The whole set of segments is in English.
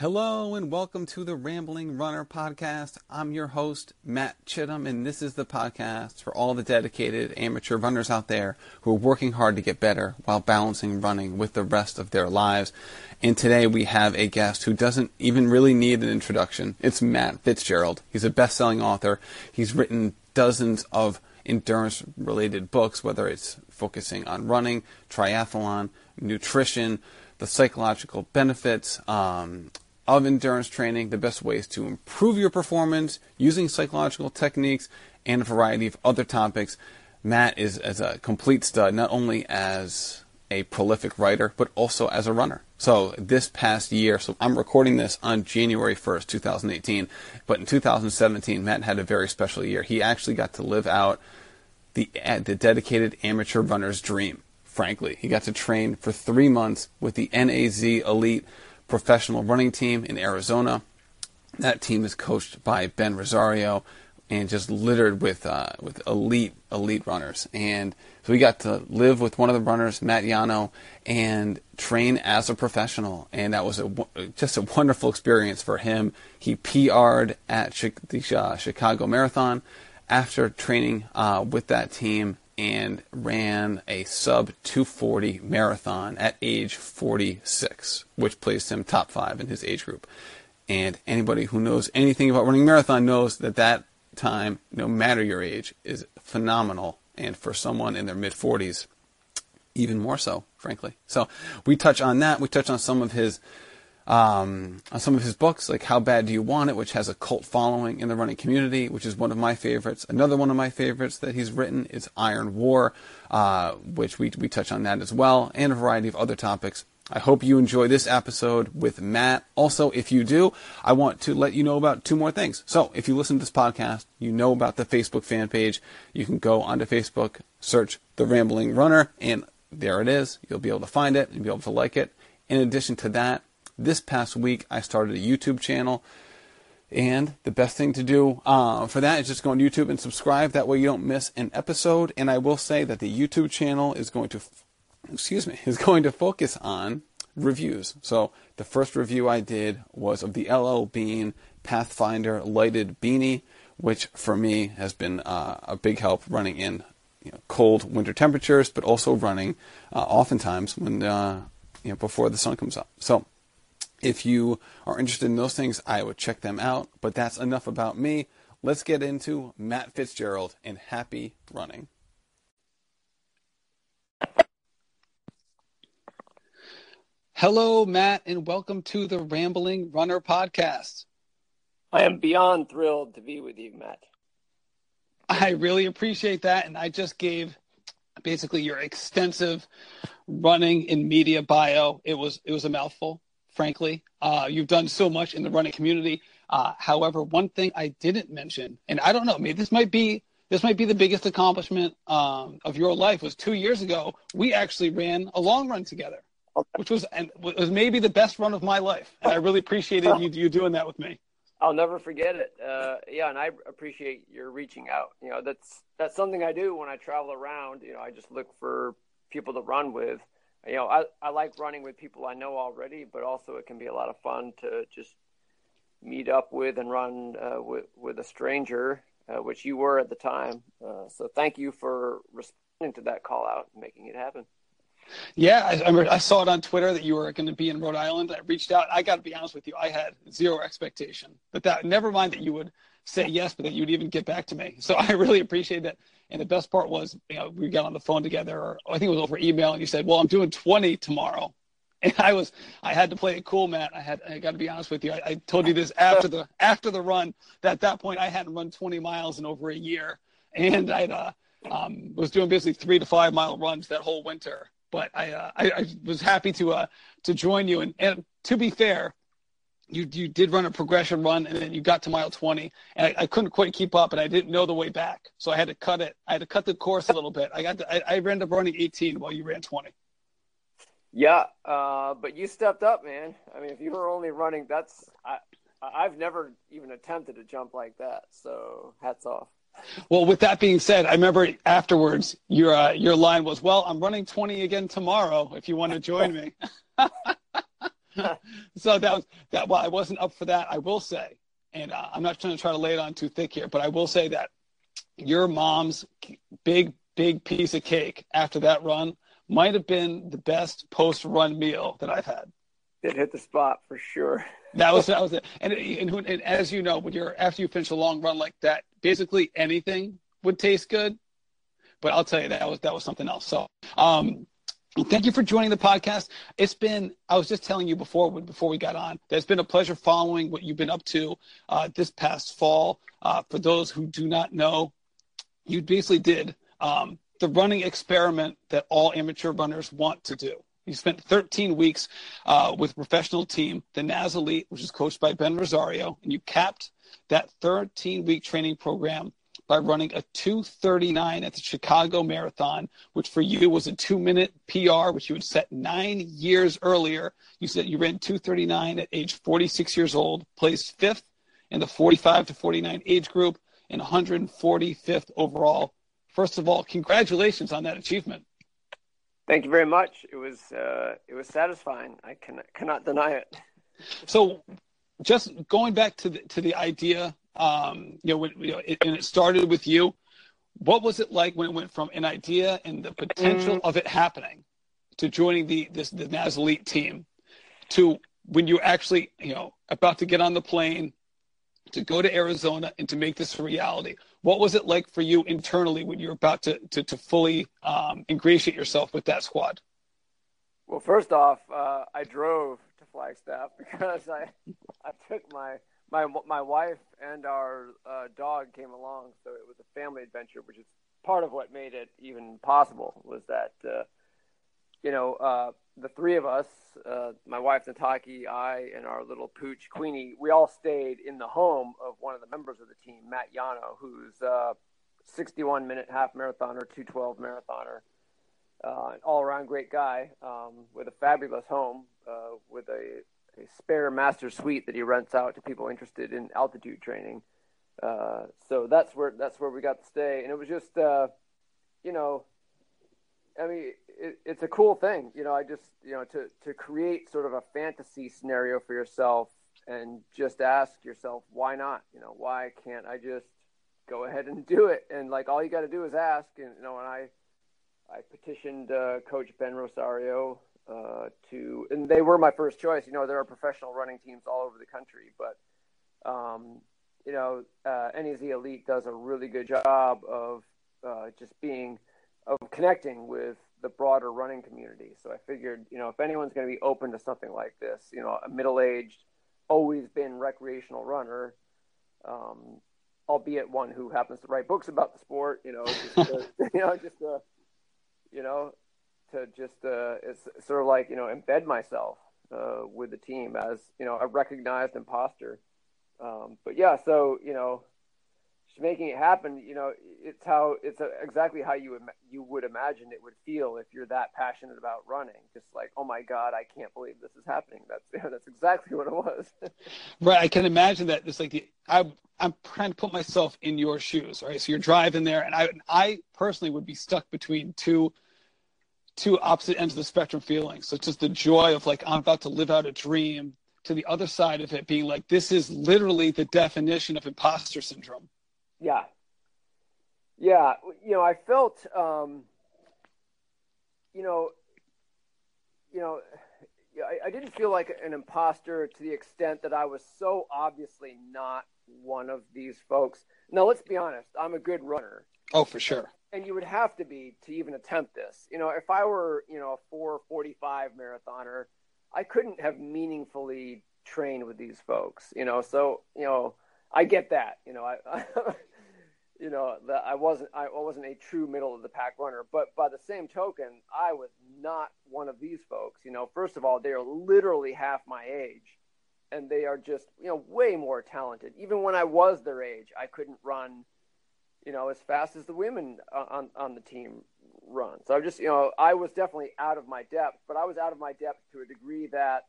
Hello and welcome to the Rambling Runner podcast. I'm your host, Matt Chittum, and this is the podcast for all the dedicated amateur runners out there who are working hard to get better while balancing running with the rest of their lives. And today we have a guest who doesn't even really need an introduction. It's Matt Fitzgerald. He's a best-selling author. He's written dozens of endurance related books, whether it's focusing on running, triathlon, nutrition, the psychological benefits, um, of endurance training, the best ways to improve your performance using psychological techniques, and a variety of other topics. Matt is as a complete stud, not only as a prolific writer, but also as a runner. So this past year, so I'm recording this on January 1st, 2018, but in 2017, Matt had a very special year. He actually got to live out the, uh, the dedicated amateur runner's dream, frankly. He got to train for three months with the NAZ Elite professional running team in Arizona. That team is coached by Ben Rosario and just littered with uh, with elite elite runners. And so we got to live with one of the runners, Matt Llano, and train as a professional. And that was a, just a wonderful experience for him. He PR'd at the uh, Chicago Marathon after training uh, with that team and ran a sub 240 marathon at age 46, which placed him top five in his age group. And anybody who knows anything about running marathon knows that that time, no matter your age, is phenomenal. And for someone in their mid 40s, even more so, frankly. So we touch on that. We touch on some of his um, on some of his books, like How Bad Do You Want It, which has a cult following in the running community, which is one of my favorites. Another one of my favorites that he's written is Iron War, uh, which we, we touch on that as well, and a variety of other topics. I hope you enjoy this episode with Matt. Also, if you do, I want to let you know about two more things. So, if you listen to this podcast, you know about the Facebook fan page. You can go onto Facebook, search The Rambling Runner, and there it is. You'll be able to find it and be able to like it. In addition to that, this past week, I started a YouTube channel. And the best thing to do uh, for that is just go on YouTube and subscribe. That way you don't miss an episode. And I will say that the YouTube channel is going to, excuse me, is going to focus on reviews. So the first review I did was of the LL Bean Pathfinder lighted beanie, which for me has been uh, a big help running in you know, cold winter temperatures, but also running uh, oftentimes when uh, you know before the sun comes up. So if you are interested in those things, I would check them out. But that's enough about me. Let's get into Matt Fitzgerald and happy running. Hello, Matt, and welcome to the Rambling Runner podcast. I am beyond thrilled to be with you, Matt. I really appreciate that. And I just gave basically your extensive running in media bio. It was it was a mouthful frankly. Uh, you've done so much in the running community. Uh, however, one thing I didn't mention, and I don't know, maybe this might be this might be the biggest accomplishment um, of your life. Was two years ago we actually ran a long run together, which was and was maybe the best run of my life, and I really appreciated you you doing that with me. I'll never forget it. Uh, yeah, and I appreciate your reaching out. You know, that's that's something I do when I travel around. You know, I just look for people to run with you know, I, I like running with people I know already, but also it can be a lot of fun to just meet up with and run uh, with, with a stranger, uh, which you were at the time. Uh, so thank you for responding to that call out and making it happen. Yeah, I, I, I saw it on Twitter that you were going to be in Rhode Island. I reached out. I got to be honest with you, I had zero expectation, but that never mind that you would say yes, but that you'd even get back to me. So I really appreciate that. And the best part was, you know, we got on the phone together, or I think it was over email, and you said, "Well, I'm doing 20 tomorrow." And I was, I had to play it cool, Matt. I had, I got to be honest with you. I, I told you this after the after the run. That at that point, I hadn't run 20 miles in over a year, and I uh, um, was doing basically three to five mile runs that whole winter. But I, uh, I, I was happy to uh, to join you. And, and to be fair, you you did run a progression run and then you got to mile 20 and I, I, couldn't quite keep up and I didn't know the way back. So I had to cut it I had to cut the course a little bit. I got to, I, I ended up running 18 while you ran 20 yeah uh, but you stepped up man. I mean if you were only running that's I I've never even attempted to jump like that so hats off. Well with that being said I remember afterwards your uh, your line was well I'm running 20 again tomorrow if you want to join me so that was that. Well, I wasn't up for that. I will say, and uh, I'm not trying to try to lay it on too thick here, but I will say that your mom's big, big piece of cake after that run might have been the best post run meal that I've had. It hit the spot for sure. that was that was it. And, and, and as you know, when you're after you finish a long run like that, basically anything would taste good. But I'll tell you that was that was something else. So, um, thank you for joining the podcast. It's been I was just telling you before before we got on that it's been a pleasure following what you've been up to uh, this past fall. Uh, for those who do not know, you basically did um, the running experiment that all amateur runners want to do. You spent 13 weeks uh, with a professional team, the NAZ Elite, which is coached by Ben Rosario, and you capped that 13 week training program by running a 239 at the Chicago Marathon, which for you was a two minute PR, which you had set nine years earlier. You said you ran 239 at age 46 years old, placed fifth in the 45 to 49 age group, and 145th overall. First of all, congratulations on that achievement. Thank you very much. It was uh, it was satisfying. I can, cannot deny it. So, just going back to the to the idea, um, you know, when, you know, it, and it started with you. What was it like when it went from an idea and the potential mm. of it happening to joining the this the NAZ Elite team to when you actually you know about to get on the plane to go to Arizona and to make this a reality? What was it like for you internally when you were about to, to, to fully um, ingratiate yourself with that squad? Well, first off, uh, I drove to Flagstaff because I, I took my, my, my wife and our uh, dog came along. So it was a family adventure, which is part of what made it even possible was that, uh, you know, uh, the three of us, uh, my wife Nataki, I, and our little pooch Queenie, we all stayed in the home of one of the members of the team, Matt Llano, who's a 61 minute half marathoner, 212 marathoner, uh, an all around great guy um, with a fabulous home uh, with a, a, spare master suite that he rents out to people interested in altitude training. Uh, so that's where that's where we got to stay, and it was just, uh, you know, I mean, it, it's a cool thing, you know. I just, you know, to to create sort of a fantasy scenario for yourself, and just ask yourself, why not? You know, why can't I just go ahead and do it? And like, all you got to do is ask. And you know, and I, I petitioned uh, Coach Ben Rosario uh, to, and they were my first choice. You know, there are professional running teams all over the country, but, um, you know, uh, NAZ Elite does a really good job of uh, just being of connecting with the broader running community. So I figured, you know, if anyone's going to be open to something like this, you know, a middle-aged, always been recreational runner, um, albeit one who happens to write books about the sport, you know, just to, you know, just to, you know, to just uh, it's sort of like you know embed myself uh, with the team as you know a recognized imposter. Um, but yeah, so you know, making it happen, you know, it's how it's exactly how you you would imagine it would feel if you're that passionate about running. Just like, oh my god, I can't believe this is happening. That's that's exactly what it was. right, I can imagine that. It's like the, I I'm trying to put myself in your shoes, right? So you're driving there, and I I personally would be stuck between two two opposite ends of the spectrum feelings. So it's just the joy of like I'm about to live out a dream to the other side of it being like this is literally the definition of imposter syndrome yeah. Yeah. You know, I felt, um, you know, you know, I, I didn't feel like an imposter to the extent that I was so obviously not one of these folks. Now, let's be honest. I'm a good runner. Oh, for sure. And you would have to be to even attempt this. You know, if I were, you know, a 445 marathoner, I couldn't have meaningfully trained with these folks, you know. So, you know, I get that. You know, I, I you know, that I wasn't I wasn't a true middle of the pack runner. But by the same token, I was not one of these folks. You know, first of all, they are literally half my age, and they are just you know way more talented. Even when I was their age, I couldn't run, you know, as fast as the women on on the team run. So I just you know I was definitely out of my depth, but I was out of my depth to a degree that,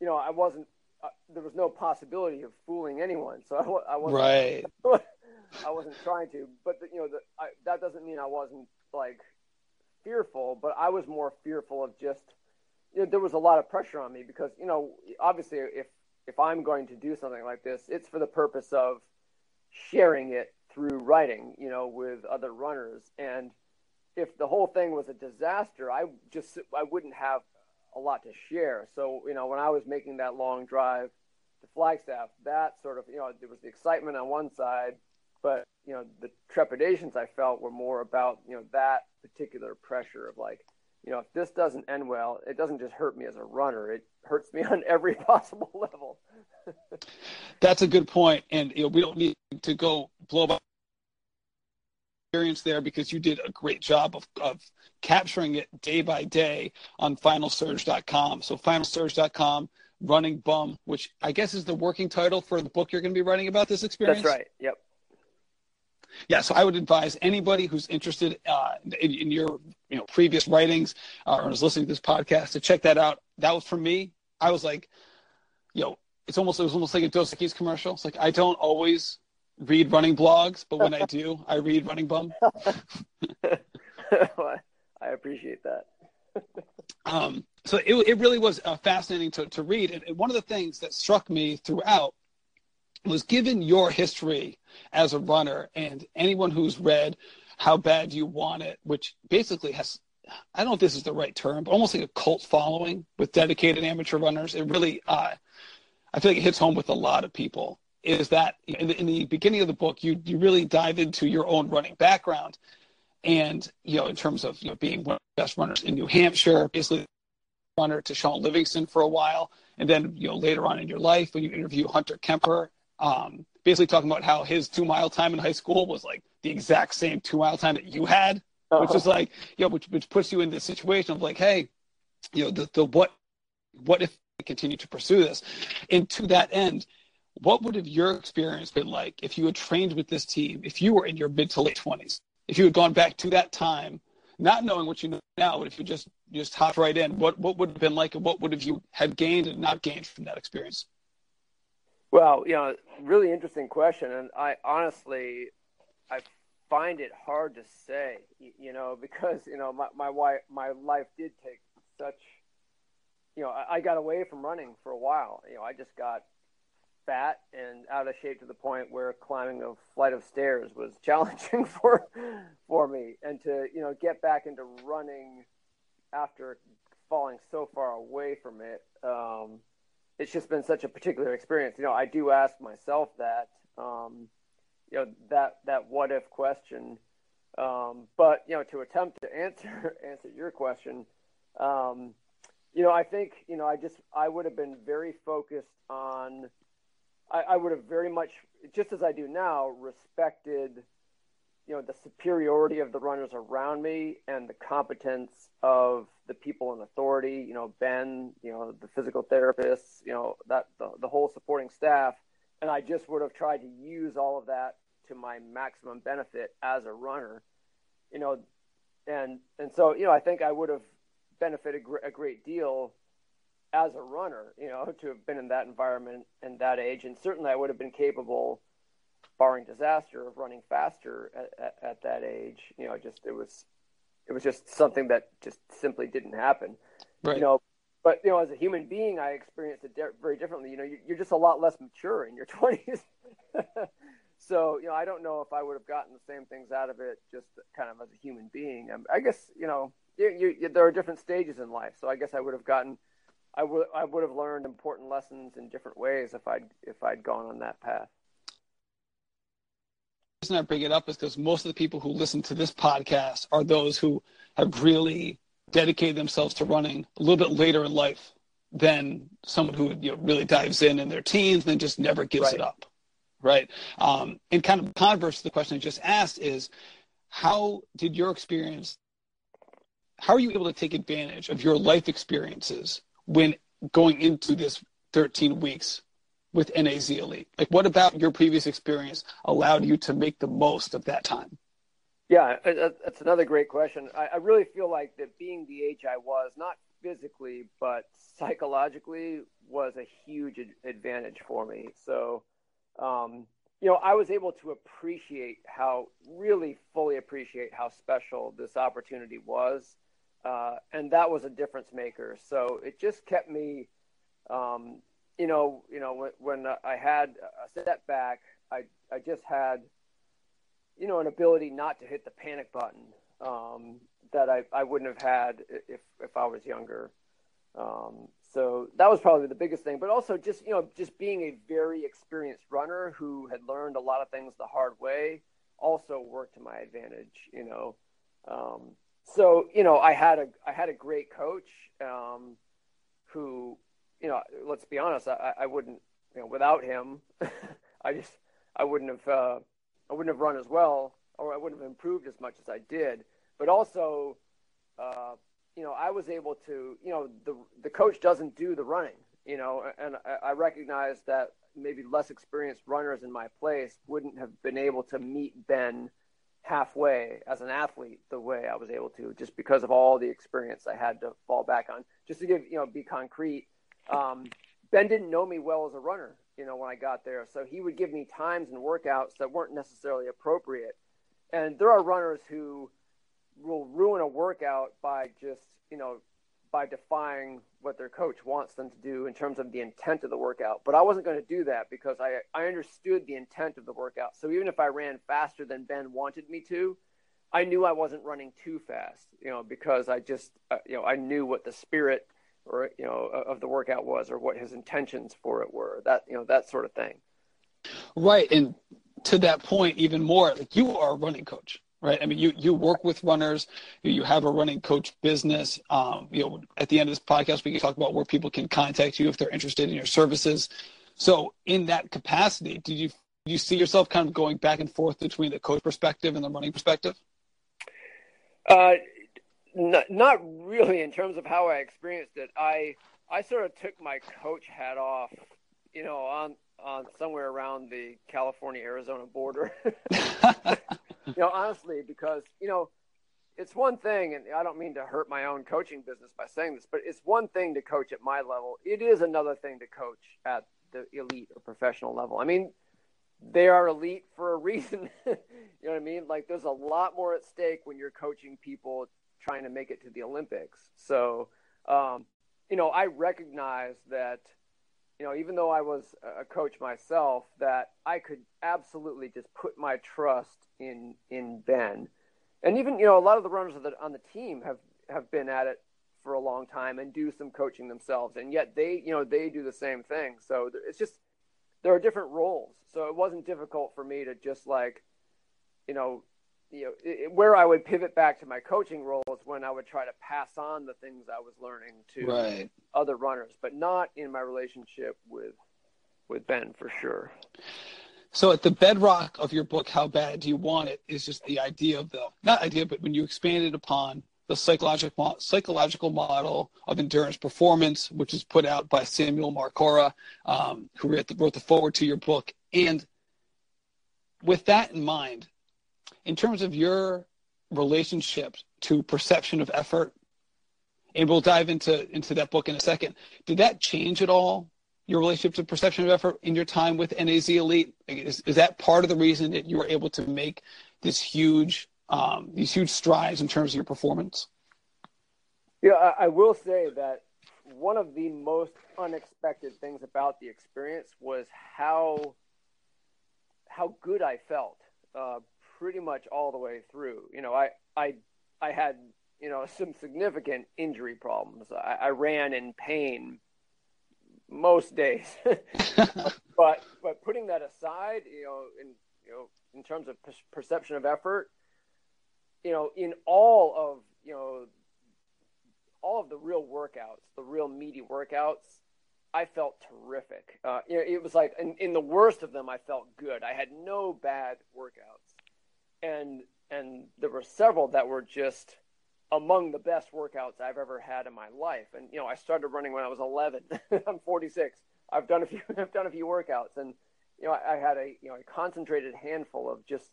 you know, I wasn't uh, there was no possibility of fooling anyone. So I, I wasn't. Right. I wasn't trying to, but the, you know, the, I, that doesn't mean I wasn't like fearful, but I was more fearful of just you know, there was a lot of pressure on me because you know obviously if if I'm going to do something like this, it's for the purpose of sharing it through writing, you know, with other runners. And if the whole thing was a disaster, I just I wouldn't have a lot to share. So you know, when I was making that long drive to Flagstaff, that sort of you know there was the excitement on one side, but you know the trepidations I felt were more about you know that particular pressure of like you know, if this doesn't end well, it doesn't just hurt me as a runner; it hurts me on every possible level. That's a good point, and you know, we don't need to go blow up experience there because you did a great job of, of capturing it day by day on finalsurge.com. So finalsurge.com, running bum, which I guess is the working title for the book you're going to be writing about this experience. That's right. Yep yeah, so I would advise anybody who's interested uh, in, in, your you know previous writings uh, or is listening to this podcast to check that out. That was for me. I was like, you know, it's almost it was almost like a Dos Equis commercial. It's like I don't always read running blogs, but when I do, I read Running Bum. I appreciate that. um, so it it really was uh, fascinating to to read, and one of the things that struck me throughout was given your history as a runner and anyone who's read How Bad You Want It, which basically has, I don't know if this is the right term, but almost like a cult following with dedicated amateur runners. It really, uh, I feel like it hits home with a lot of people. Is that in the, in the beginning of the book, you, you really dive into your own running background and, you know, in terms of, you know, being one of the best runners in New Hampshire, basically runner to Shaun Livingston for a while. And then, you know, later on in your life, when you interview Hunter Kemper um, basically talking about how his two mile time in high school was like the exact same two mile time that you had, uh-huh. which is like, you know, which, which puts you in this situation of like, hey, you know, the, the what, what if I continue to pursue this? And to that end, what would have your experience been like if you had trained with this team, if you were in your mid to late 20s, if you had gone back to that time, not knowing what you know now, but if you just just hopped right in, what what would have been like, and what would have you have gained and not gained from that experience? Well, you know, really interesting question, and I honestly, I find it hard to say, you know, because you know my my wife, my life did take such, you know, I, I got away from running for a while. You know, I just got fat and out of shape to the point where climbing a flight of stairs was challenging for for me, and to you know get back into running after falling so far away from it. Um, it's just been such a particular experience. You know, I do ask myself that, um, you know, that that what if question. Um, but you know, to attempt to answer answer your question, um, you know, I think you know, I just I would have been very focused on. I, I would have very much, just as I do now, respected you know the superiority of the runners around me and the competence of the people in authority you know ben you know the physical therapists you know that the, the whole supporting staff. And i just would have tried to use all of that to my maximum benefit as a runner you know and and so you know i think i would have benefited a great deal as a runner you know to have been in that environment and that age. And certainly i would have been capable barring disaster, of running faster at, at, at, that age. You know, just it was it was just something that just simply didn't happen. Right. You know, but you know, as a human being, I experienced it de- very differently. You know, you're just a lot less mature in your twenties. so you know, I don't know if I would have gotten the same things out of it just kind of as a human being. Um, I guess you know, you, you, there are different stages in life. So I guess I would have gotten. I would I would have learned important lessons in different ways if I'd if I'd gone on that path reason I bring it up is because most of the people who listen to this podcast are those who have really dedicated themselves to running a little bit later in life than someone who you know, really dives in in their teens and then just never gives right. it up. Right. Um, and kind of converse to the question I just asked is how did your experience, how are you able to take advantage of your life experiences when going into this 13 weeks with NAZ Elite? Like, what about your previous experience allowed you to make the most of that time? Yeah, that's another great question. I, really feel like that being the age I was, not physically, but psychologically, was a huge advantage for me. So, um, you know, I was able to appreciate how, really fully appreciate how special this opportunity was. uh, and that was a difference maker. So it just kept me, um, you know, you know, when, when I had a setback, I I just had, you know, an ability not to hit the panic button um, that I, I wouldn't have had if if I was younger. Um, so that was probably the biggest thing, but also just you know just being a very experienced runner who had learned a lot of things the hard way also worked to my advantage. You know, um, so you know I had a I had a great coach um, who you know let's be honest I, I wouldn't you know without him I just I wouldn't have uh, I wouldn't have run as well or I wouldn't have improved as much as I did. But also, uh, you know, I was able to, you know, the the coach doesn't do the running, you know, and I, I recognize that maybe less experienced runners in my place wouldn't have been able to meet Ben halfway as an athlete the way I was able to, just because of all the experience I had to fall back on. Just to give, you know, be concrete. Um, ben didn't know me well as a runner, you know, when I got there, so he would give me times and workouts that weren't necessarily appropriate. And there are runners who will ruin a workout by just you know by defying what their coach wants them to do in terms of the intent of the workout. But I wasn't going to do that because I, I understood the intent of the workout. So even if I ran faster than Ben wanted me to, I knew I wasn't running too fast, you know, because I just, uh, you know, I knew what the spirit or, you know, of the workout was or what his intentions for it were, that, you know, that sort of thing. Right. And to that point, even more, like you are a running coach right? I mean, you you work with runners, you have a running coach business. Um, you know, at the end of this podcast, we can talk about where people can contact you if they're interested in your services. So, in that capacity, did you do you see yourself kind of going back and forth between the coach perspective and the running perspective? Uh, not, not really in terms of how I experienced it. I I sort of took my coach hat off, you know, on on somewhere around the California Arizona border. you know, honestly, because you know, it's one thing, and I don't mean to hurt my own coaching business by saying this, but it's one thing to coach at my level. It is another thing to coach at the elite or professional level. I mean, they are elite for a reason. you know what I mean? Like, there's a lot more at stake when you're coaching people trying to make it to the Olympics. So, um, you know, I recognize that you know, even though I was a coach myself, that I could absolutely just put my trust in in Ben, and even you know a lot of the runners the, on the team have have been at it for a long time and do some coaching themselves, and yet they you know they do the same thing. So it's just there are different roles. So it wasn't difficult for me to just like, you know, you know, it, where I would pivot back to my coaching role is when I would try to pass on the things I was learning to right. other runners, but not in my relationship with with Ben for sure. So at the bedrock of your book, How Bad Do You Want It, is just the idea of the not idea, but when you expanded upon the psychological psychological model of endurance performance, which is put out by Samuel Marcora, um, who wrote the, wrote the forward to your book, and with that in mind, in terms of your relationship to perception of effort, and we'll dive into into that book in a second. Did that change at all your relationship to perception of effort in your time with NAZ Elite? Is, is that part of the reason that you were able to make this huge um, these huge strides in terms of your performance? Yeah, I, I will say that one of the most unexpected things about the experience was how how good I felt. Uh, pretty much all the way through. You know, I I I had you know some significant injury problems. I, I ran in pain most days, but but putting that aside, you know, in you know in terms of per- perception of effort, you know, in all of you know all of the real workouts, the real meaty workouts, I felt terrific. Uh, you know, it was like in, in the worst of them, I felt good. I had no bad workouts and and there were several that were just among the best workouts I've ever had in my life. And you know, I started running when I was 11. I'm 46. I've done a few I've done a few workouts, and you know, I, I had a you know a concentrated handful of just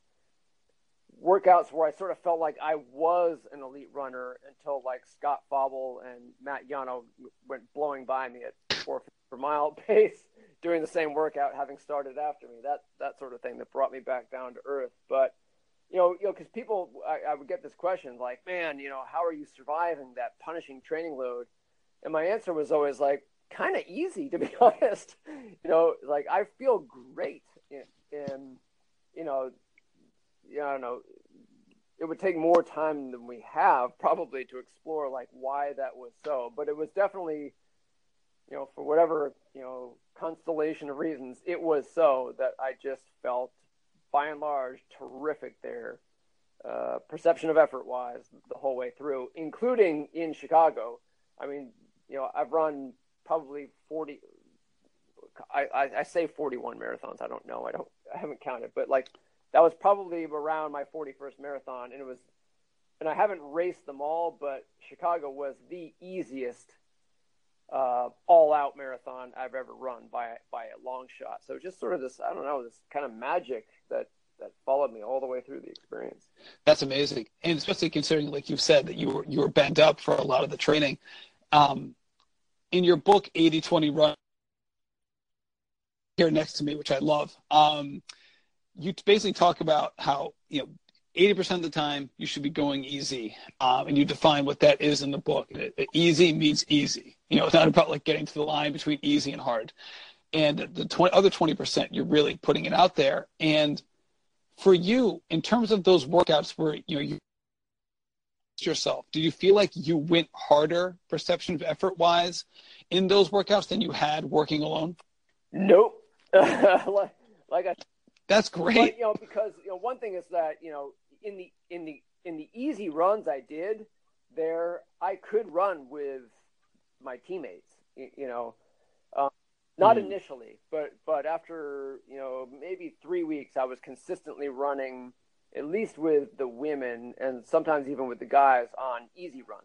workouts where I sort of felt like I was an elite runner until like Scott Fauble and Matt Llano went blowing by me at four per mile pace doing the same workout, having started after me. That that sort of thing that brought me back down to earth. But you know, you know, because people, I, I would get this question like, man, you know, how are you surviving that punishing training load? And my answer was always like, kind of easy to be honest. You know, like I feel great, and you know, yeah, I don't know. It would take more time than we have probably to explore like why that was so, but it was definitely, you know, for whatever you know constellation of reasons, it was so that I just felt by and large, terrific there. Uh, perception of effort wise, the whole way through, including in Chicago. I mean, you know, I've run probably 40, I, I, I, say 41 marathons. I don't know. I don't, I haven't counted, but like that was probably around my 41st marathon. And it was, and I haven't raced them all, but Chicago was the easiest uh, all out marathon I've ever run by by a long shot. So just sort of this, I don't know, this kind of magic that that followed me all the way through the experience. That's amazing, and especially considering, like you've said, that you were you were bent up for a lot of the training. Um, in your book, 80-20 Run, here next to me, which I love, um, you basically talk about how you know 80% of the time you should be going easy um, and you define what that is in the book easy means easy you know it's not about like getting to the line between easy and hard. And the 20, other 20% you're really putting it out there. And for you in terms of those workouts where you know you yourself do you feel like you went harder perception of effort wise in those workouts than you had working alone? Nope. Like, like I that's great. But, you know, because you know, one thing is that you know, in the in the in the easy runs I did there, I could run with my teammates. You, know, um, not mm. initially, but but after you know maybe three weeks, I was consistently running at least with the women and sometimes even with the guys on easy runs.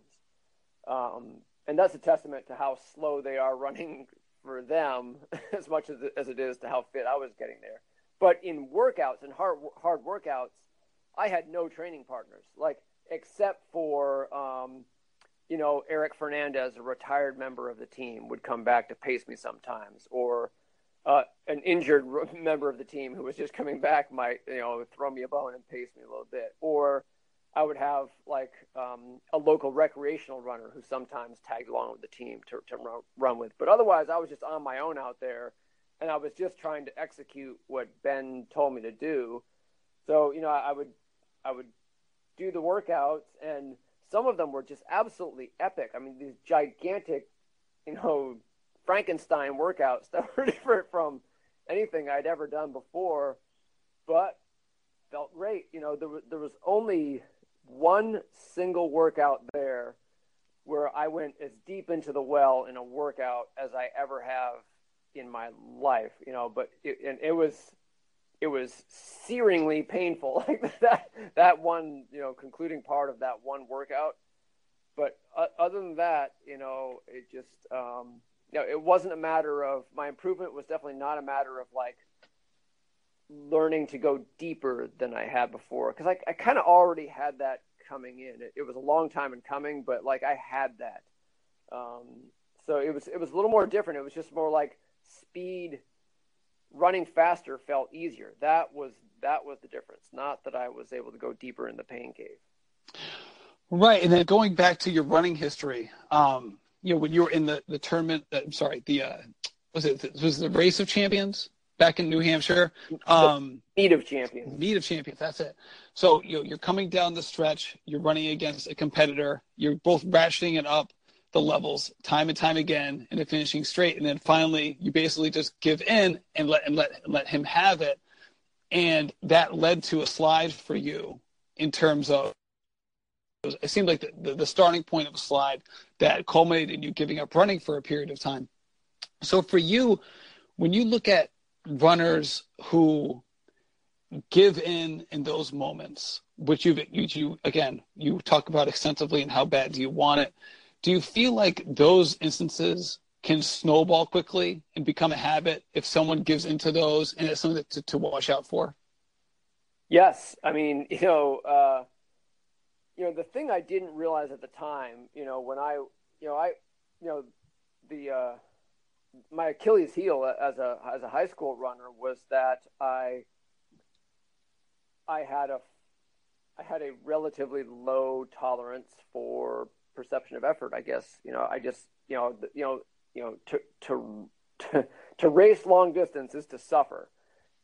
Um, and that's a testament to how slow they are running for them as much as as it is to how fit I was getting there. But in workouts and hard hard workouts, I had no training partners, like except for um, you know Eric Fernandez, a retired member of the team, would come back to pace me sometimes, or uh, an injured member of the team who was just coming back might you know throw me a bone and pace me a little bit, or I would have like um, a local recreational runner who sometimes tagged along with the team to, to run, run with. But otherwise, I was just on my own out there, and I was just trying to execute what Ben told me to do. So you know, I would I would do the workouts, and some of them were just absolutely epic. I mean, these gigantic, you know, Frankenstein workouts that were different from anything I'd ever done before, but felt great. You know, there there was only one single workout there where I went as deep into the well in a workout as I ever have in my life. You know, but it, and it was it was searingly painful. Like that that one you know concluding part of that one workout. But uh, other than that you know it just um you know it wasn't a matter of my improvement was definitely not a matter of like learning to go deeper than i had before. Because I, I kind of already had that coming in. It, it, was a long time in coming but like i had that. Um so it was it was a little more different. It was just more like speed running faster felt easier. That was that was the difference. Not that I was able to go deeper in the pain cave. Right, and then going back to your running history, um, you know, when you were in the the tournament, uh, I'm sorry, the uh, was it was the race of champions back in New Hampshire? Um, meet of champions. Meet of champions. That's it. So you know, you're coming down the stretch. You're running against a competitor. You're both ratcheting it up the levels time and time again and finishing straight. And then finally, you basically just give in and let and let let him have it. And that led to a slide for you in terms of it seemed like the, the, the starting point of a slide that culminated in you giving up running for a period of time. So for you, when you look at runners who give in in those moments, which you, you again you talk about extensively and how bad do you want it do you feel like those instances can snowball quickly and become a habit if someone gives into those and it's something to, to watch out for? Yes. I mean, you know, uh, you know, the thing I didn't realize at the time, you know, when I, you know, I, you know, the, uh, my Achilles heel as a, as a high school runner was that I, I had a I had a relatively low tolerance for perception of effort. I guess you know I just you know you know you know to to to, to race long distance is to suffer.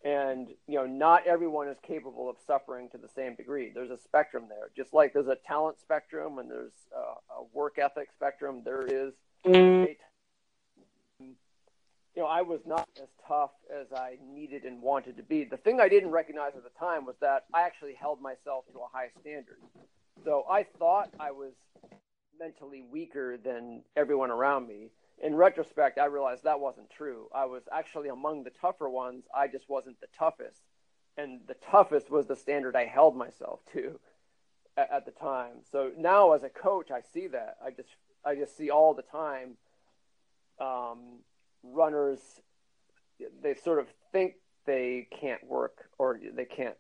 And you know not everyone is capable of suffering to the same degree. There's a spectrum there. Just like there's a talent spectrum and there's a, a work ethic spectrum there is a, you know i was not as tough as i needed and wanted to be. The thing i didn't recognize at the time was that i actually held myself to a high standard. So i thought i was mentally weaker than everyone around me in retrospect, I realized that wasn't true. I was actually among the tougher ones. I just wasn't the toughest. And the toughest was the standard I held myself to at, at the time. So now as a coach, I see that. I just, I just see all the time um, runners, they sort of think they can't work or they can't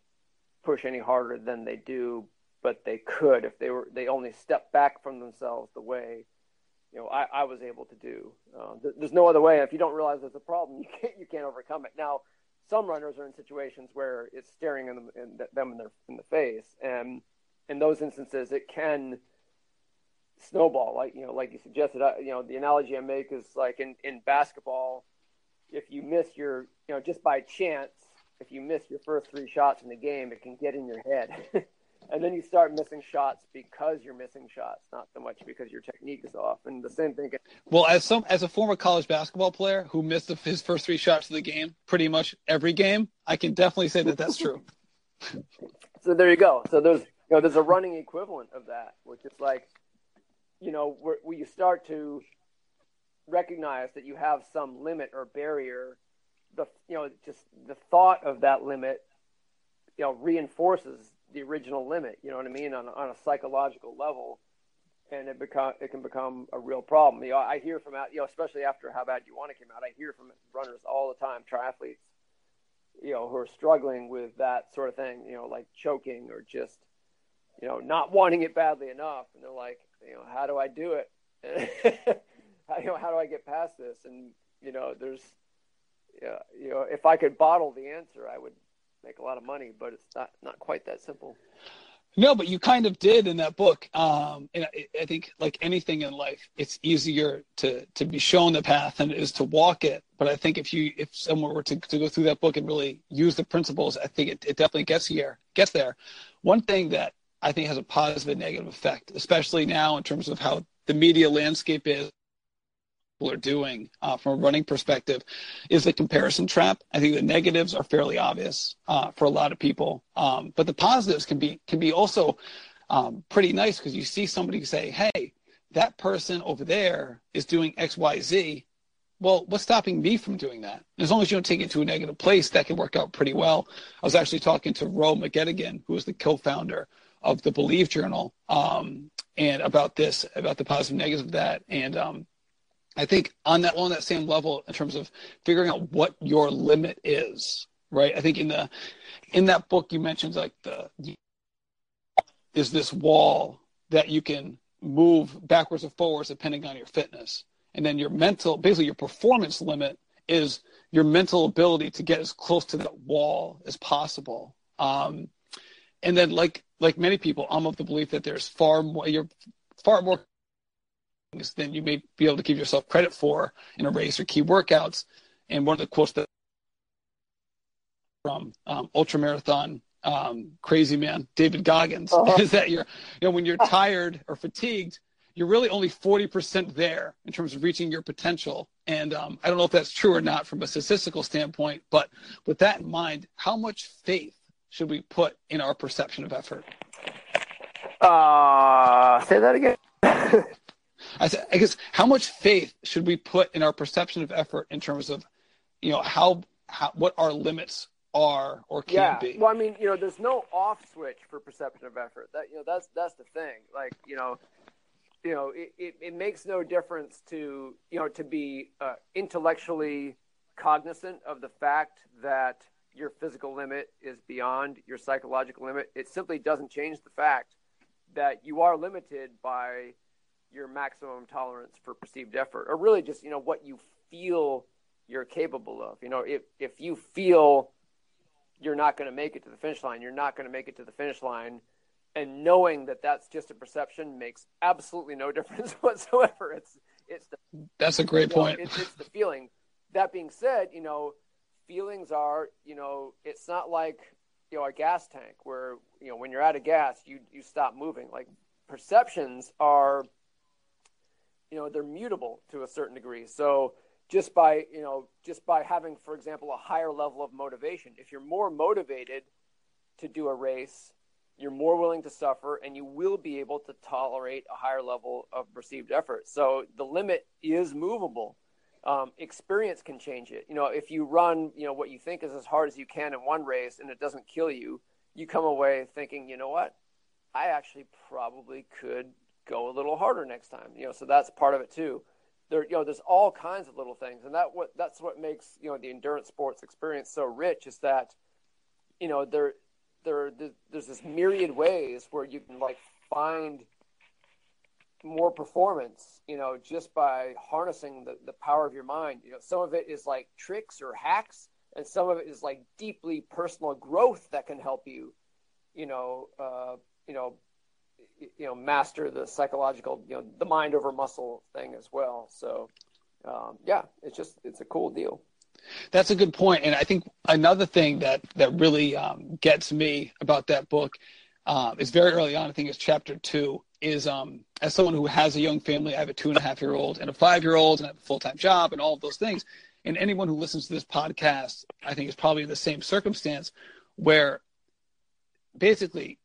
push any harder than they do, but they could if they were, they only step back from themselves the way you know, I, I was able to do. Uh, th- there's no other way. If you don't realize there's a problem, you can't you can't overcome it. Now, some runners are in situations where it's staring in them in, them in their in the face, and in those instances, it can snowball. Like you know, like you suggested. I, you know, the analogy I make is like in in basketball, if you miss your, you know, just by chance, if you miss your first three shots in the game, it can get in your head. and then you start missing shots because you're missing shots, not so much because your technique is off. And the same thing. Well, as some as a former college basketball player who missed his first three shots of the game, pretty much every game, I can definitely say that that's true. so there you go. So there's you know there's a running equivalent of that, which is like, you know, where, where you start to recognize that you have some limit or barrier. The you know just the thought of that limit, you know, reinforces the original limit. You know what I mean on on a psychological level, and it become it can become a real problem. You know, I hear from you know especially after how bad you want to came out, I hear from runners all the time, triathletes, you know, who are struggling with that sort of thing. You know, like choking or just you know not wanting it badly enough, and they're like, you know, how do I do it? how, you know, how do I get past this? And you know, there's, yeah, you know, if I could bottle the answer, I would make a lot of money, but it's not not quite that simple. No, but you kind of did in that book. Um, and I, I, think, like anything in life, it's easier to to be shown the path than it is to walk it. But I think if you if someone were to, to go through that book and really use the principles, I think it, it definitely gets here, gets there. One thing that I think has a positive and negative effect, especially now in terms of how the media landscape is are doing uh, from a running perspective is the comparison trap. I think the negatives are fairly obvious uh, for a lot of people, um, but the positives can be can be also um, pretty nice because you see somebody say, "Hey, that person over there is doing X, Y, Z." Well, what's stopping me from doing that? As long as you don't take it to a negative place, that can work out pretty well. I was actually talking to Ro McGettigan, who is the co-founder of the Believe Journal, um, and about this, about the positive negatives of that, and um, I think on that on that same level in terms of figuring out what your limit is, right? I think in the in that book you mentioned like the is this wall that you can move backwards or forwards depending on your fitness. And then your mental basically your performance limit is your mental ability to get as close to that wall as possible. Um, and then like like many people, I'm of the belief that there's far more you're far more than you may be able to give yourself credit for in a race or key workouts. And one of the quotes that from um, ultra marathon um, crazy man David Goggins uh-huh. is that you're you know when you're tired or fatigued you're really only 40% there in terms of reaching your potential and um, I don't know if that's true or not from a statistical standpoint but with that in mind how much faith should we put in our perception of effort uh, say that again I, th- I guess how much faith should we put in our perception of effort in terms of, you know, how, how what our limits are or can yeah. be? Well, I mean, you know, there's no off switch for perception of effort. That you know, that's that's the thing. Like, you know, you know, it, it, it makes no difference to you know to be uh, intellectually cognizant of the fact that your physical limit is beyond your psychological limit. It simply doesn't change the fact that you are limited by your maximum tolerance for perceived effort, or really just you know what you feel you're capable of. You know, if if you feel you're not going to make it to the finish line, you're not going to make it to the finish line. and knowing that that's just a perception makes absolutely no difference whatsoever. It's it's the that's a great point. Know, it's, it's the feeling. That being said, you know, feelings are you know it's not like you know a gas tank where you know when you're out of gas you you stop moving. Like perceptions are you know they're mutable to a certain degree. So just by you know just by having for example a higher level of motivation if you're more motivated to do a race you're more willing to suffer and you will be able to tolerate a higher level of perceived effort. So the limit is movable. Um, experience can change it. You know if you run you know what you think is as hard as you can in one race and it doesn't kill you you come away thinking you know what? I actually probably could go a little harder next time you know so that's part of it too. There you know there's all kinds of little things and that what that's what makes you know the endurance sports experience so rich is that you know there there there's this myriad ways where you can like find more performance you know just by harnessing the, the power of your mind. You know some of it is like tricks or hacks and some of it is like deeply personal growth that can help you you know uh, you know you know master the psychological you know the mind over muscle thing as well. So um, yeah it's just it's a cool deal. That's a good point. And i think another thing that that really um, gets me about that book um, is very early on i think it's chapter two is um, as someone who has a young family i have a two and a half year old and a five year old and i have a full-time job and all of those things. And anyone who listens to this podcast i think is probably in the same circumstance where basically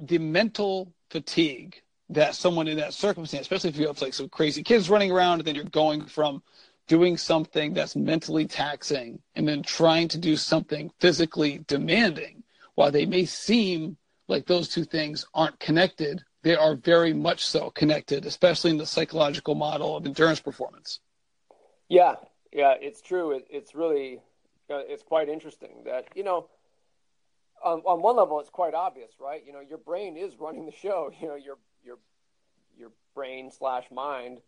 the mental fatigue that someone in that circumstance, especially if you have like some crazy kids running around and then you're going from doing something that's mentally taxing and then trying to do something physically demanding, while they may seem like those two things aren't connected, they are very much so connected, especially in the psychological model of endurance performance. Yeah, yeah, it's true. It, it's really, uh, it's quite interesting that, you know, on, on one level, it's quite obvious, right? You know, your brain is running the show. You know, your your your brain slash mind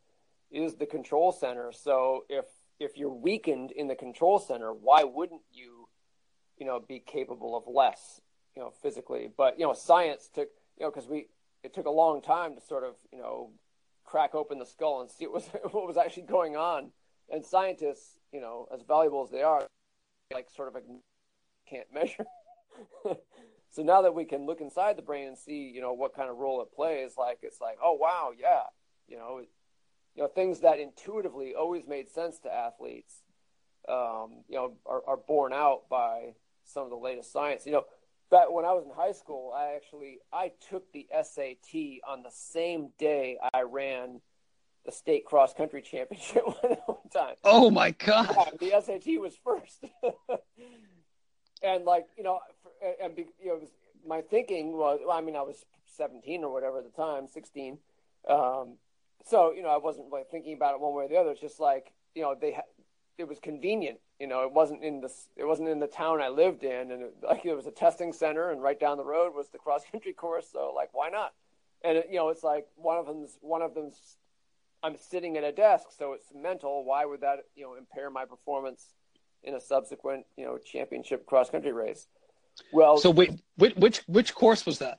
is the control center. So if if you're weakened in the control center, why wouldn't you, you know, be capable of less, you know, physically? But you know, science took, you know, because we it took a long time to sort of, you know, crack open the skull and see what was what was actually going on. And scientists, you know, as valuable as they are, like sort of can't measure so now that we can look inside the brain and see, you know, what kind of role it plays, like it's like, oh wow, yeah, you know, you know, things that intuitively always made sense to athletes, um, you know, are, are borne out by some of the latest science. You know, back when I was in high school, I actually I took the SAT on the same day I ran the state cross country championship one time. Oh my god! Yeah, the SAT was first, and like you know, and be, you know, my thinking was, well, I mean, I was 17 or whatever at the time, 16. Um, so, you know, I wasn't really thinking about it one way or the other. It's just like, you know, they, ha- it was convenient. You know, it wasn't in the, it wasn't in the town I lived in. And it, like, it was a testing center and right down the road was the cross country course. So like, why not? And, it, you know, it's like one of them's, one of them's, I'm sitting at a desk. So it's mental. Why would that, you know, impair my performance in a subsequent, you know, championship cross country race? Well, so wait, which which which course was that?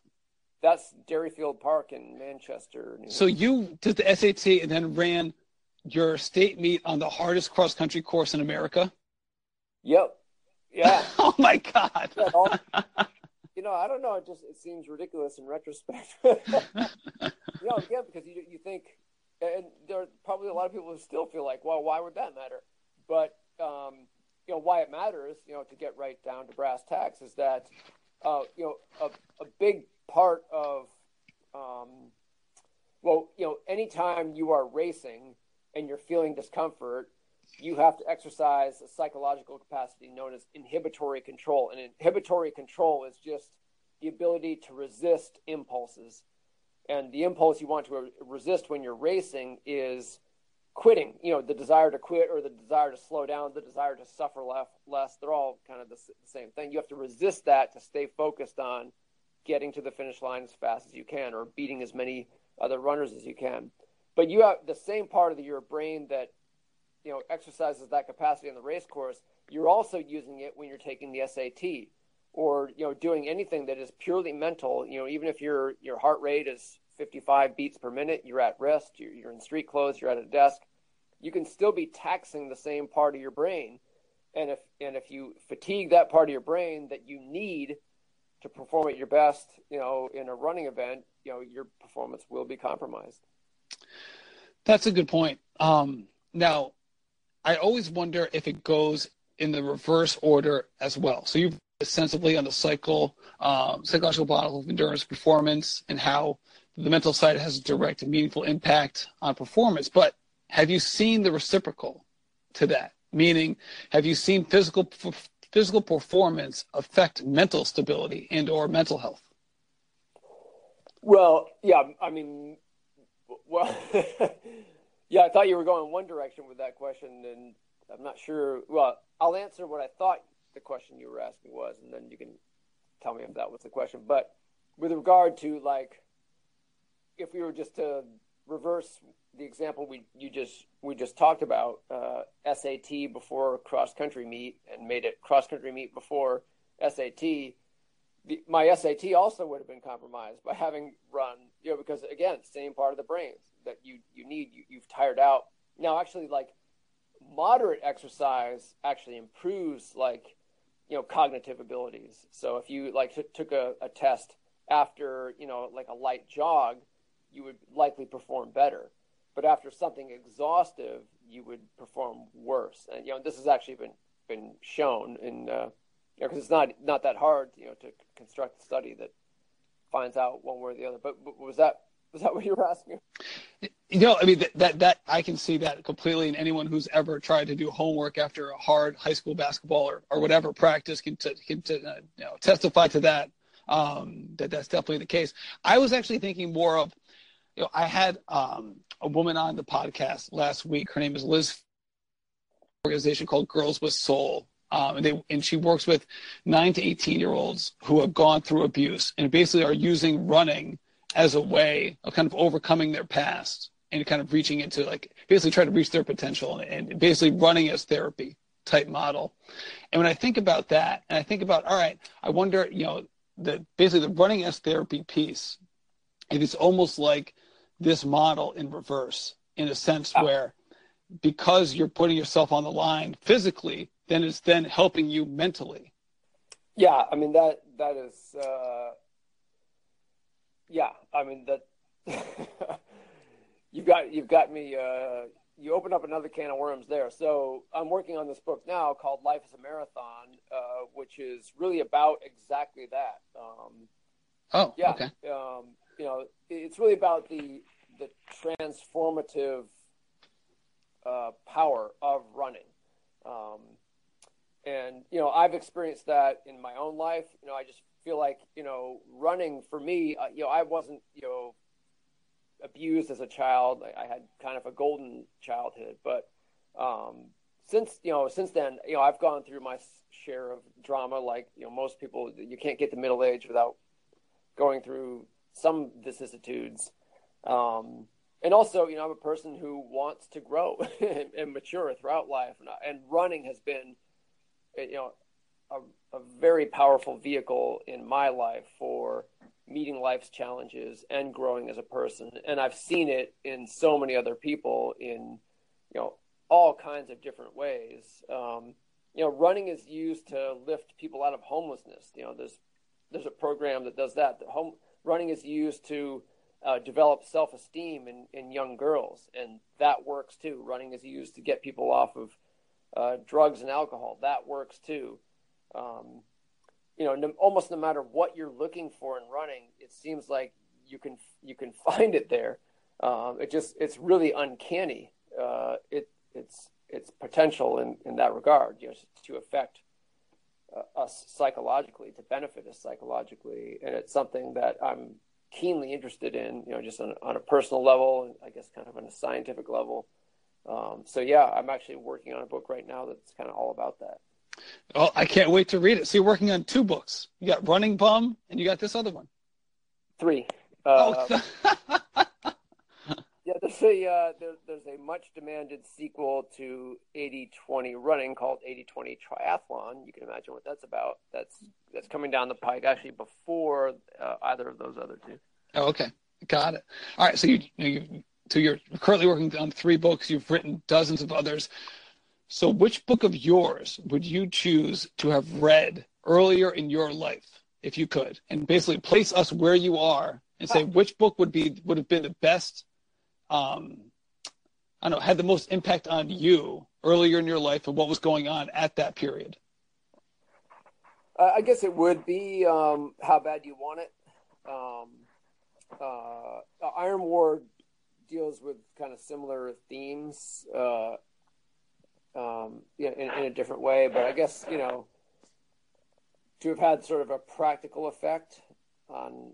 That's Derryfield Park in Manchester. so you did the SAT and then ran your state meet on the hardest cross country course in America. Yep. Yeah. oh my God. you know, I don't know. It just it seems ridiculous in retrospect. you know, again, because you you think, and there are probably a lot of people who still feel like, well, why would that matter? But um, you know why it matters, you know, to get right down to brass tacks, is that uh, you know a, a big part of um, well, you know, anytime you are racing and you're feeling discomfort, you have to exercise a psychological capacity known as inhibitory control. And inhibitory control is just the ability to resist impulses. And the impulse you want to resist when you're racing is quitting, you know, the desire to quit or the desire to slow down, the desire to suffer less, they're all kind of the same thing. You have to resist that to stay focused on getting to the finish line as fast as you can or beating as many other runners as you can. But you have the same part of your brain that, you know, exercises that capacity on the race course. You're also using it when you're taking the SAT. or you know doing anything that is purely mental you know even if your your heart rate is 55 beats per minute you're at rest you're, in street clothes you're at a desk you can still be taxing the same part of your brain. And if and if you fatigue that part of your brain that you need to perform at your best you know in a running event you know your performance will be compromised. That's a good point. Um, now i always wonder if it goes in the reverse order as well. So you've sensibly on the cycle um, psychological model of endurance performance and how the mental side has a direct and meaningful impact on performance but have you seen the reciprocal to that? Meaning have you seen physical physical performance affect mental stability and or mental health? Well yeah i mean well yeah i thought you were going one direction with that question and i'm not sure. Well i'll answer what i thought the question you were asking was and then you can tell me if that was the question. But with regard to like if we were just to reverse the example we you just we just talked about uh, SAT before cross country meet and made it cross country meet before SAT. The, my SAT also would have been compromised by having run, you know, because again, same part of the brain that you you need. You, you've tired out. Now, actually, like moderate exercise actually improves like you know cognitive abilities. So if you like t- took a, a test after you know like a light jog, you would likely perform better but after something exhaustive, you would perform worse. And you know, this has actually been been shown in uh, you know because it's not not that hard you know to construct a study that finds out one way or the other. But, but was that was that what you were asking? You know, I mean that, that that I can see that completely. And anyone who's ever tried to do homework after a hard high school basketball or, or whatever practice can t- can t- uh, you know testify to that. Um, that that's definitely the case. I was actually thinking more of, you know, I had um, a woman on the podcast last week. Her name is Liz. Organization called Girls with Sole, um, and they and she works with nine to eighteen year olds who have gone through abuse and basically are using running as a way of kind of overcoming their past and kind of reaching into like basically trying to reach their potential and, and basically running as therapy type model. And when I think about that, and I think about all right, I wonder, you know, the basically the running as therapy piece, if it's almost like this model in reverse in a sense ah. where because you're putting yourself on the line physically, then it's then helping you mentally. Yeah, I mean that that is uh yeah, I mean that you've got you've got me uh you open up another can of worms there. So I'm working on this book now called Life is a Marathon, uh, which is really about exactly that. Um, oh, yeah. Okay. Um, you know, it's really about the the transformative uh, power of running. Um, and you know, I've experienced that in my own life. You know, I just feel like you know, running for me, uh, you know, I wasn't you know abused as a child. I, I had kind of a golden childhood, but um, since you know, since then, you know, I've gone through my share of drama. Like you know, most people, you can't get to middle age without going through some vicissitudes. Um, and also, you know, I'm a person who wants to grow and, and, mature throughout life, and, and, running has been, you know, a, a, very powerful vehicle in my life for meeting life's challenges and growing as a person. And I've seen it in so many other people in, you know, all kinds of different ways. Um, you know, running is used to lift people out of homelessness. You know, there's there's a program that does that. The home running is used to uh, develop self esteem in, in young girls, and that works too. Running is used to get people off of uh, drugs and alcohol. That works too. Um, you know, no, almost no matter what you're looking for in running, it seems like you can you can find it there. Um, it just it's really uncanny. Uh, it it's its potential in, in that regard, you know, to affect us psychologically, to benefit us psychologically, and it's something that I'm keenly interested in, you know, just on, on a personal level and I guess kind of on a scientific level. Um, so yeah, I'm actually working on a book right now that's kind of all about that. Oh, I can't wait to read it. So you're working on two books. You got Running Bum and you got this other one. Three. Uh, oh. Yeah, there's a uh, there, there's a much demanded sequel to 80-20 running called 80-20 triathlon. You can imagine what that's about. That's that's coming down the pike actually before uh, either of those other two. Oh, okay, got it. All right, so you, you so you're currently working on three books. You've written dozens of others. So, which book of yours would you choose to have read earlier in your life, if you could, and basically place us where you are and say which book would be would have been the best um, I don't know, had the most impact on you earlier in your life and what was going on at that period? I guess it would be um, how bad you want it. Um, uh, Iron War deals with kind of similar themes, uh, um, in, in, a different way, but I guess you know to have had sort of a practical effect on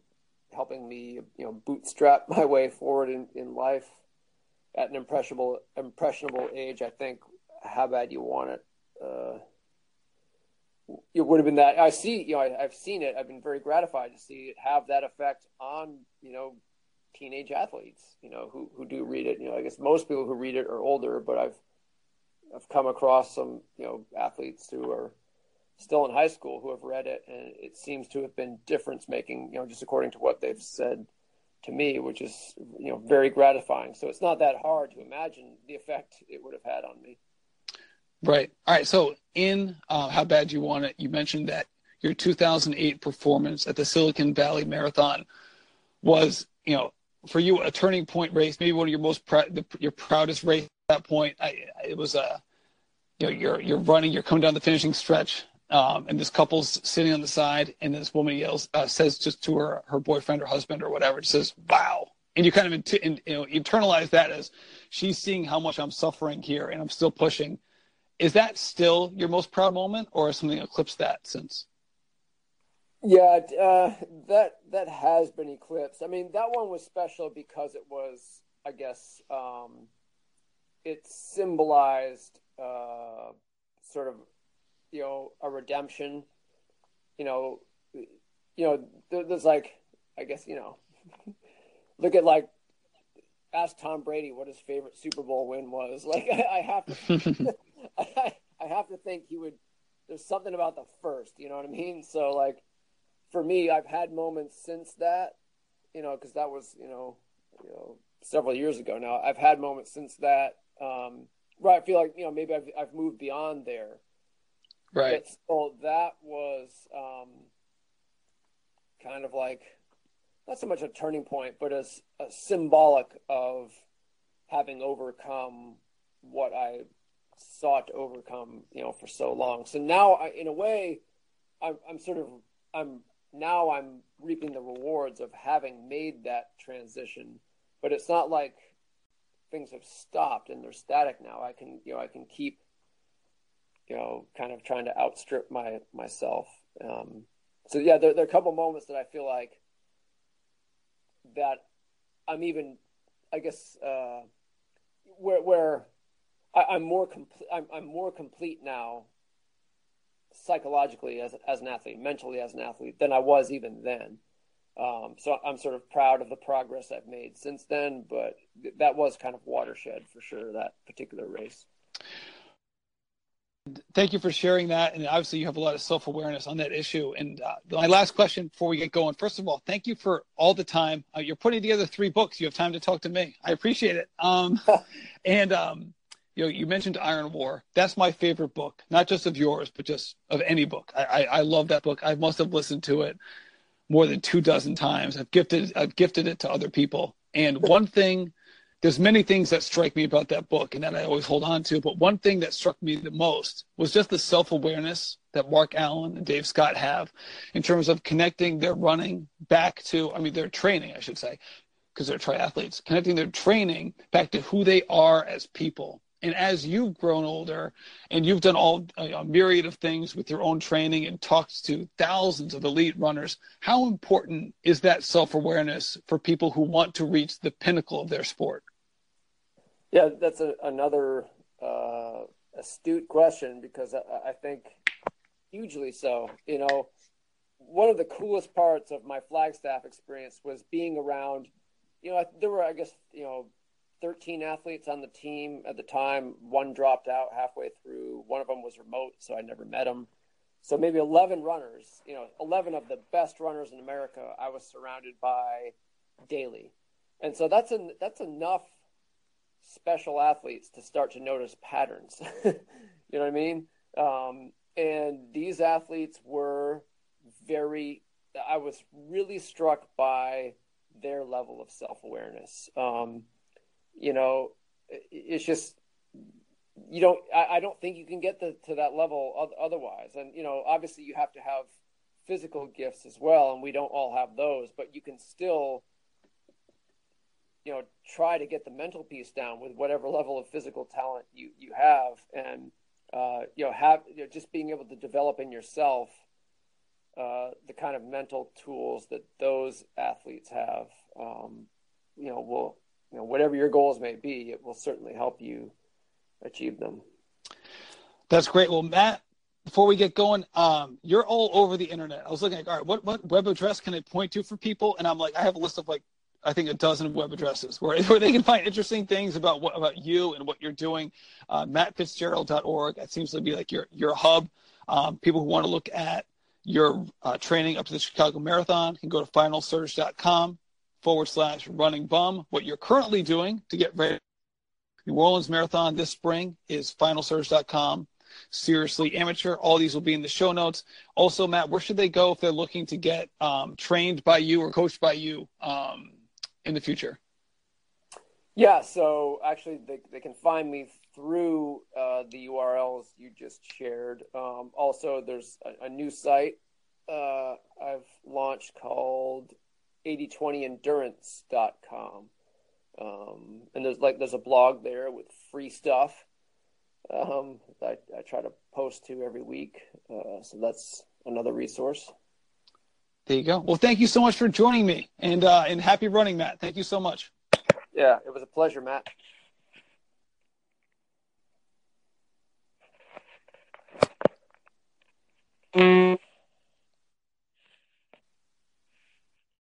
helping me, you know, bootstrap my way forward in, in life at an impressionable impressionable age. I think how bad you want it. Uh, it would have been that I see, you know, I, have seen it. I've been very gratified to see it have that effect on, you know, teenage athletes, you know, who, who do read it. You know, I guess most people who read it are older, but I've, I've come across some, you know, athletes who are still in high school who have read it, and it seems to have been difference making. You know, just according to what they've said to me, which is you know very gratifying. So it's not that hard to imagine the effect it would have had on me. Right. All right. So in uh, how bad you want it, you mentioned that your 2008 performance at the Silicon Valley Marathon was, you know, for you a turning point race, maybe one of your most pr- the, your proudest race at that point. I, it was a, you know, you're you're running, you're coming down the finishing stretch, um, and this couple's sitting on the side, and this woman yells, uh, says just to her her boyfriend or husband or whatever, says, "Wow!" And you kind of you know internalize that as she's seeing how much I'm suffering here, and I'm still pushing. Is that still your most proud moment, or has something eclipsed that since? Yeah, uh, that that has been eclipsed. I mean, that one was special because it was, I guess, um, it symbolized uh, sort of you know a redemption you know you know there's like i guess you know look at like ask tom brady what his favorite super bowl win was. Like i, I have to I, I have to think he would there's something about the first you know what i mean? So like for me i've had moments since that you know because that was you know you know several years ago now. I've had moments since that um where i feel like you know maybe i've, I've moved beyond there Right. So that was um, kind of like not so much a turning point, but as a symbolic of having overcome what I sought to overcome, you know, for so long. So now, I, in a way, I'm, I'm sort of I'm now I'm reaping the rewards of having made that transition. But it's not like things have stopped and they're static now. I can you know I can keep you know, kind of trying to outstrip my myself. Um, so yeah, there, there, are a couple moments that I feel like that I'm even, I guess, uh, where where I, am more complete. I'm, I'm more complete now, psychologically as as an athlete, mentally as an athlete, than I was even then. Um, so I'm sort of proud of the progress I've made since then, but that was kind of watershed for sure. That particular race. Thank you for sharing that. And obviously, you have a lot of self awareness on that issue. And uh, my last question before we get going first of all, thank you for all the time. Uh, you're putting together three books. You have time to talk to me. I appreciate it. Um, and, um, you know, you mentioned Iron War. That's my favorite book, not just of yours, but just of any book. I, I, I love that book. I must have listened to it more than two dozen times. I've gifted, I've gifted it to other people. And one thing there's many things that strike me about that book and that I always hold on to. But one thing that struck me the most was just the self awareness that Mark Allen and Dave Scott have in terms of connecting their running back to, I mean, their training, I should say, because they're triathletes, connecting their training back to who they are as people. And as you've grown older and you've done all a myriad of things with your own training and talked to thousands of elite runners, how important is that self awareness for people who want to reach the pinnacle of their sport? Yeah, that's a, another uh, astute question because I, I think hugely so. You know, one of the coolest parts of my Flagstaff experience was being around. You know, there were I guess you know 13 athletes on the team at the time. One dropped out halfway through. One of them was remote, so I never met him. So maybe 11 runners, you know, 11 of the best runners in America, I was surrounded by daily. And so that's an, that's enough special athletes to start to notice patterns. you know what I mean? Um, and these athletes were very, I was really struck by their level of self awareness. Um, you know, it's just, you don't, I, I don't think you can get the, to that level otherwise. And, you know, obviously you have to have physical gifts as well, and we don't all have those, but you can still you know try to get the mental piece down with whatever level of physical talent you you have and uh, you know have you know, just being able to develop in yourself uh, the kind of mental tools that those athletes have um, you know will you know whatever your goals may be it will certainly help you achieve them that's great well matt before we get going, um, you're all over the internet. I was looking at, all right, what, what web address can I point to for people? And I'm like, I have a list of like I think a dozen web addresses where, where they can find interesting things about what about you and what you're doing. Uh, MattFitzgerald.org. That seems to be like your your hub. Um, people who want to look at your uh, training up to the Chicago Marathon can go to finalsurge.com forward slash running bum. What you're currently doing to get ready New Orleans Marathon this spring is finalsurge.com. Seriously Amateur. All these will be in the show notes. Also, Matt, where should they go if they're looking to get um, trained by you or coached by you? Um, in the future? Yeah, so actually, they, they can find me through uh, the URLs you just shared. Um, also, there's a, a new site uh, I've launched called 8020endurance.com. Um, and there's like there's a blog there with free stuff um, that I, I, try to post to every week. Uh, so that's another resource. There you go. Well, thank you so much for joining me, and uh, and happy running, Matt. Thank you so much. Yeah, it was a pleasure, Matt. Mm.